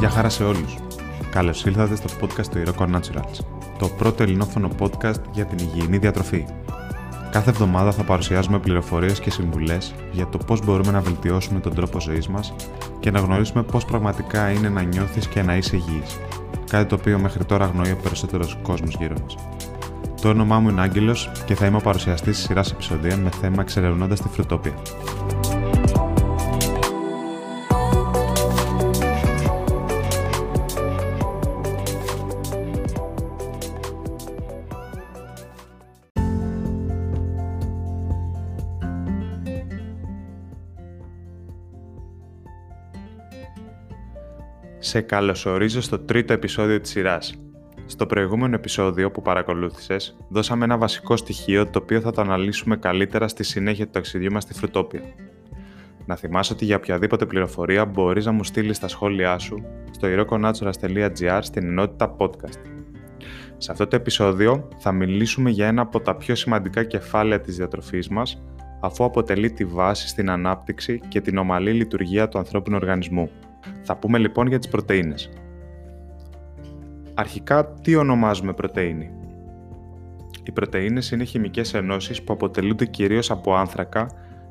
Γεια χαρά σε όλους. Καλώς ήλθατε στο podcast του Iroko Naturals, το πρώτο ελληνόφωνο podcast για την υγιεινή διατροφή. Κάθε εβδομάδα θα παρουσιάζουμε πληροφορίες και συμβουλές για το πώς μπορούμε να βελτιώσουμε τον τρόπο ζωής μας και να γνωρίσουμε πώς πραγματικά είναι να νιώθεις και να είσαι υγιής. Κάτι το οποίο μέχρι τώρα αγνοεί ο περισσότερος κόσμος γύρω μας. Το όνομά μου είναι Άγγελος και θα είμαι ο παρουσιαστής της σειράς επεισοδίων με θέμα εξερευνώντας τη φρουτόπια. Σε καλωσορίζω στο τρίτο επεισόδιο της σειράς. Στο προηγούμενο επεισόδιο που παρακολούθησες, δώσαμε ένα βασικό στοιχείο το οποίο θα το αναλύσουμε καλύτερα στη συνέχεια του ταξιδιού μας στη Φρουτόπια. Να θυμάσαι ότι για οποιαδήποτε πληροφορία μπορείς να μου στείλεις τα σχόλιά σου στο iroconaturas.gr στην ενότητα podcast. Σε αυτό το επεισόδιο θα μιλήσουμε για ένα από τα πιο σημαντικά κεφάλαια της διατροφής μας, αφού αποτελεί τη βάση στην ανάπτυξη και την ομαλή λειτουργία του ανθρώπινου οργανισμού. Θα πούμε λοιπόν για τις πρωτεΐνες. Αρχικά, τι ονομάζουμε πρωτεΐνη; Οι πρωτεΐνες είναι χημικές ενώσεις που αποτελούνται κυρίως από άνθρακα,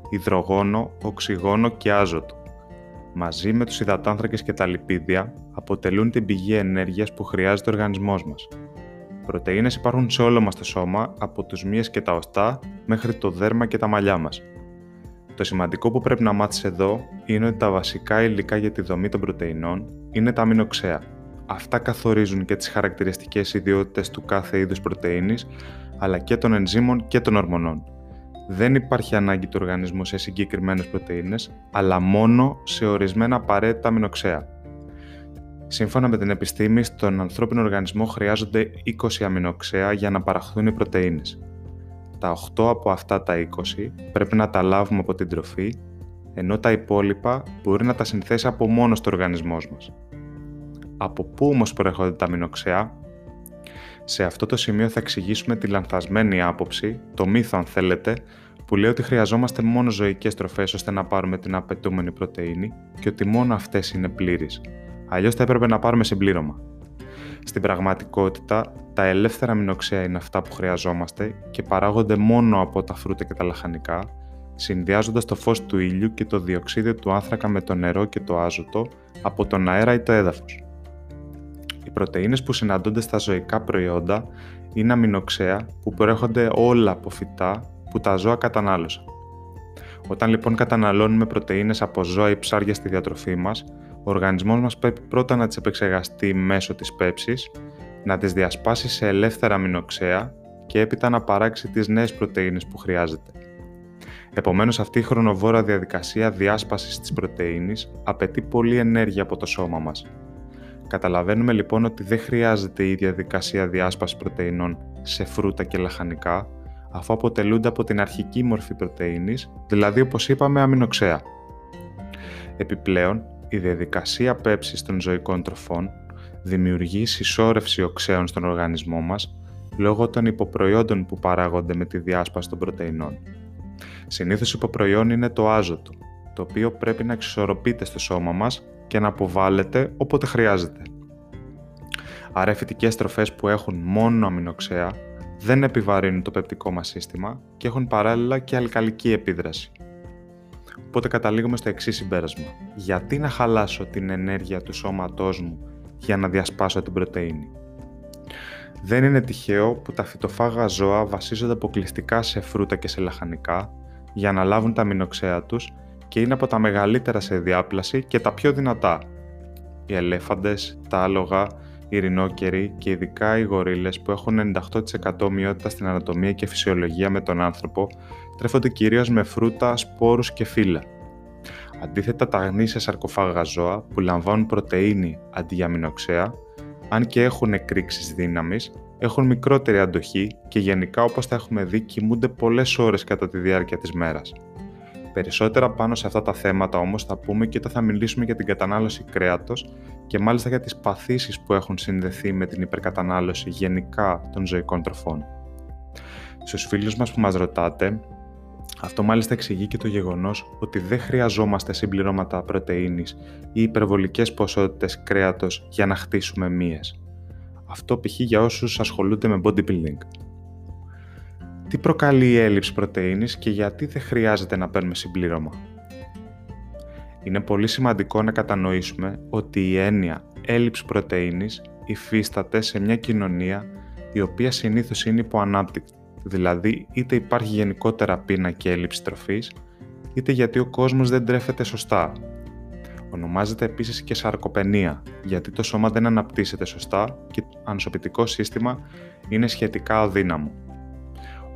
υδρογόνο, οξυγόνο και άζωτο. Μαζί με τους υδατάνθρακες και τα λιπίδια αποτελούν την πηγή ενέργειας που χρειάζεται ο οργανισμός μας. Πρωτεΐνες υπάρχουν σε όλο μας το σώμα, από τους μύες και τα οστά μέχρι το δέρμα και τα μαλλιά μας. Το σημαντικό που πρέπει να μάθεις εδώ είναι ότι τα βασικά υλικά για τη δομή των πρωτεϊνών είναι τα αμινοξέα. Αυτά καθορίζουν και τις χαρακτηριστικές ιδιότητες του κάθε είδους πρωτεΐνης, αλλά και των ενζήμων και των ορμονών. Δεν υπάρχει ανάγκη του οργανισμού σε συγκεκριμένες πρωτεΐνες, αλλά μόνο σε ορισμένα απαραίτητα αμινοξέα. Σύμφωνα με την επιστήμη, στον ανθρώπινο οργανισμό χρειάζονται 20 αμινοξέα για να παραχθούν οι πρωτεΐνες τα 8 από αυτά τα 20 πρέπει να τα λάβουμε από την τροφή, ενώ τα υπόλοιπα μπορεί να τα συνθέσει από μόνος στο οργανισμός μας. Από πού όμως προέρχονται τα αμινοξέα; Σε αυτό το σημείο θα εξηγήσουμε τη λανθασμένη άποψη, το μύθο αν θέλετε, που λέει ότι χρειαζόμαστε μόνο ζωικές τροφές ώστε να πάρουμε την απαιτούμενη πρωτεΐνη και ότι μόνο αυτές είναι πλήρεις. Αλλιώς θα έπρεπε να πάρουμε συμπλήρωμα. Στην πραγματικότητα, τα ελεύθερα αμινοξέα είναι αυτά που χρειαζόμαστε και παράγονται μόνο από τα φρούτα και τα λαχανικά, συνδυάζοντας το φως του ήλιου και το διοξίδιο του άνθρακα με το νερό και το άζωτο από τον αέρα ή το έδαφος. Οι πρωτεΐνες που συναντούνται στα ζωικά προϊόντα είναι αμινοξέα που προέρχονται όλα από φυτά που τα ζώα κατανάλωσαν. Όταν λοιπόν καταναλώνουμε πρωτεΐνες από ζώα ή ψάρια στη διατροφή μας, ο οργανισμός μας πρέπει πρώτα να τις επεξεργαστεί μέσω της πέψης, να τις διασπάσει σε ελεύθερα αμινοξέα και έπειτα να παράξει τις νέες πρωτεΐνες που χρειάζεται. Επομένως αυτή η χρονοβόρα διαδικασία διάσπασης της πρωτεΐνης απαιτεί πολλή ενέργεια από το σώμα μας. Καταλαβαίνουμε λοιπόν ότι δεν χρειάζεται η διαδικασία διάσπασης πρωτεϊνών σε φρούτα και λαχανικά, αφού αποτελούνται από την αρχική μορφή πρωτεΐνης, δηλαδή όπως είπαμε αμινοξέα. Επιπλέον, η διαδικασία πέψης των ζωικών τροφών δημιουργεί συσσόρευση οξέων στον οργανισμό μας λόγω των υποπροϊόντων που παράγονται με τη διάσπαση των πρωτεϊνών. Συνήθως υποπροϊόν είναι το άζωτο, το οποίο πρέπει να εξισορροπείται στο σώμα μας και να αποβάλλεται όποτε χρειάζεται. Άρα οι φυτικές τροφές που έχουν μόνο αμινοξέα δεν επιβαρύνουν το πεπτικό μας σύστημα και έχουν παράλληλα και αλκαλική επίδραση. Οπότε καταλήγουμε στο εξής συμπέρασμα. Γιατί να χαλάσω την ενέργεια του σώματός μου για να διασπάσω την πρωτεΐνη; Δεν είναι τυχαίο που τα φυτοφάγα ζώα βασίζονται αποκλειστικά σε φρούτα και σε λαχανικά για να λάβουν τα αμινοξέα τους και είναι από τα μεγαλύτερα σε διάπλαση και τα πιο δυνατά. Οι ελέφαντες, τα άλογα, οι ρινόκεροι και ειδικά οι γορίλες που έχουν 98% ομοιότητα στην ανατομία και φυσιολογία με τον άνθρωπο τρέφονται κυρίως με φρούτα, σπόρους και φύλλα. Αντίθετα, τα γνήσια σαρκοφάγα ζώα που λαμβάνουν πρωτεΐνη αντί για αμινοξέα, αν και έχουν εκρήξεις δύναμης, έχουν μικρότερη αντοχή και γενικά όπως τα έχουμε δει κοιμούνται πολλές ώρες κατά τη διάρκεια της μέρας. Περισσότερα πάνω σε αυτά τα θέματα όμως θα πούμε και όταν θα μιλήσουμε για την κατανάλωση κρέατος και μάλιστα για τις παθήσεις που έχουν συνδεθεί με την υπερκατανάλωση γενικά των ζωικών τροφών. Στους φίλους μας που μας ρωτάτε, Αυτό μάλιστα εξηγεί και το γεγονός ότι δεν χρειαζόμαστε συμπληρώματα πρωτεΐνης ή υπερβολικές ποσότητες κρέατος για να χτίσουμε μύες. Αυτό π.χ. για όσους ασχολούνται με bodybuilding. Τι προκαλεί η έλλειψη πρωτεΐνης και γιατί δεν χρειάζεται να παίρνουμε συμπλήρωμα; Είναι πολύ σημαντικό να κατανοήσουμε ότι η έννοια έλλειψη πρωτεΐνης υφίσταται σε μια κοινωνία η οποία συνήθως είναι υποανάπτυκτη. Δηλαδή, είτε υπάρχει γενικότερα πείνα και έλλειψη τροφής, είτε γιατί ο κόσμος δεν τρέφεται σωστά. Ονομάζεται επίσης και σαρκοπενία, γιατί το σώμα δεν αναπτύσσεται σωστά και το ανσωπητικό σύστημα είναι σχετικά αδύναμο.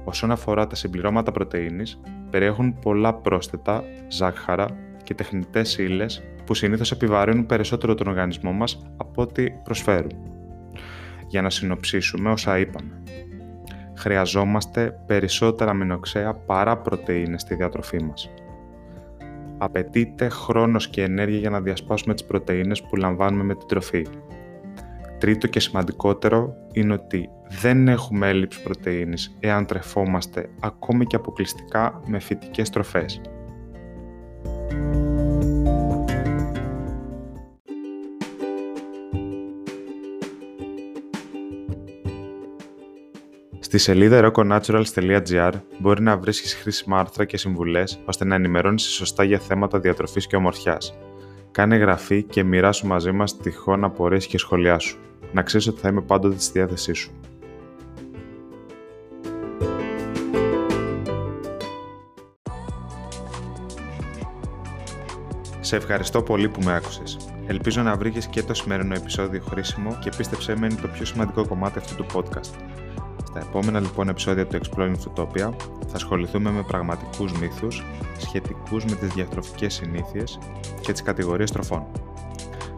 Όσον αφορά τα συμπληρώματα πρωτεΐνης, περιέχουν πολλά πρόσθετα, ζάχαρα και τεχνητές ύλες που συνήθως επιβαρύνουν περισσότερο τον οργανισμό μας από ό,τι προσφέρουν. Για να συνοψίσουμε όσα είπαμε. Χρειαζόμαστε περισσότερα αμινοξέα παρά πρωτεΐνες στη διατροφή μας. Απαιτείται χρόνος και ενέργεια για να διασπάσουμε τις πρωτεΐνες που λαμβάνουμε με την τροφή. Τρίτο και σημαντικότερο είναι ότι δεν έχουμε έλλειψη πρωτεΐνης εάν τρεφόμαστε ακόμη και αποκλειστικά με φυτικές τροφές. Στη σελίδα roconaturals.gr μπορεί να βρίσκεις χρήσιμα άρθρα και συμβουλές ώστε να ενημερώνεις σωστά για θέματα διατροφής και ομορφιάς. Κάνε εγγραφή και μοιράσου μαζί μας τυχόν απορίες και σχόλιά σου. Να ξέρεις ότι θα είμαι πάντοτε στη διάθεσή σου. Σε ευχαριστώ πολύ που με άκουσες. Ελπίζω να βρήκες και το σημερινό επεισόδιο χρήσιμο και πίστεψέ με είναι το πιο σημαντικό κομμάτι αυτού του podcast. Στα επόμενα λοιπόν επεισόδια του Exploring Futopia θα ασχοληθούμε με πραγματικούς μύθους σχετικούς με τις διατροφικές συνήθειες και τις κατηγορίες τροφών.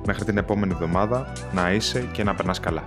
Μέχρι την επόμενη εβδομάδα να είσαι και να περνάς καλά.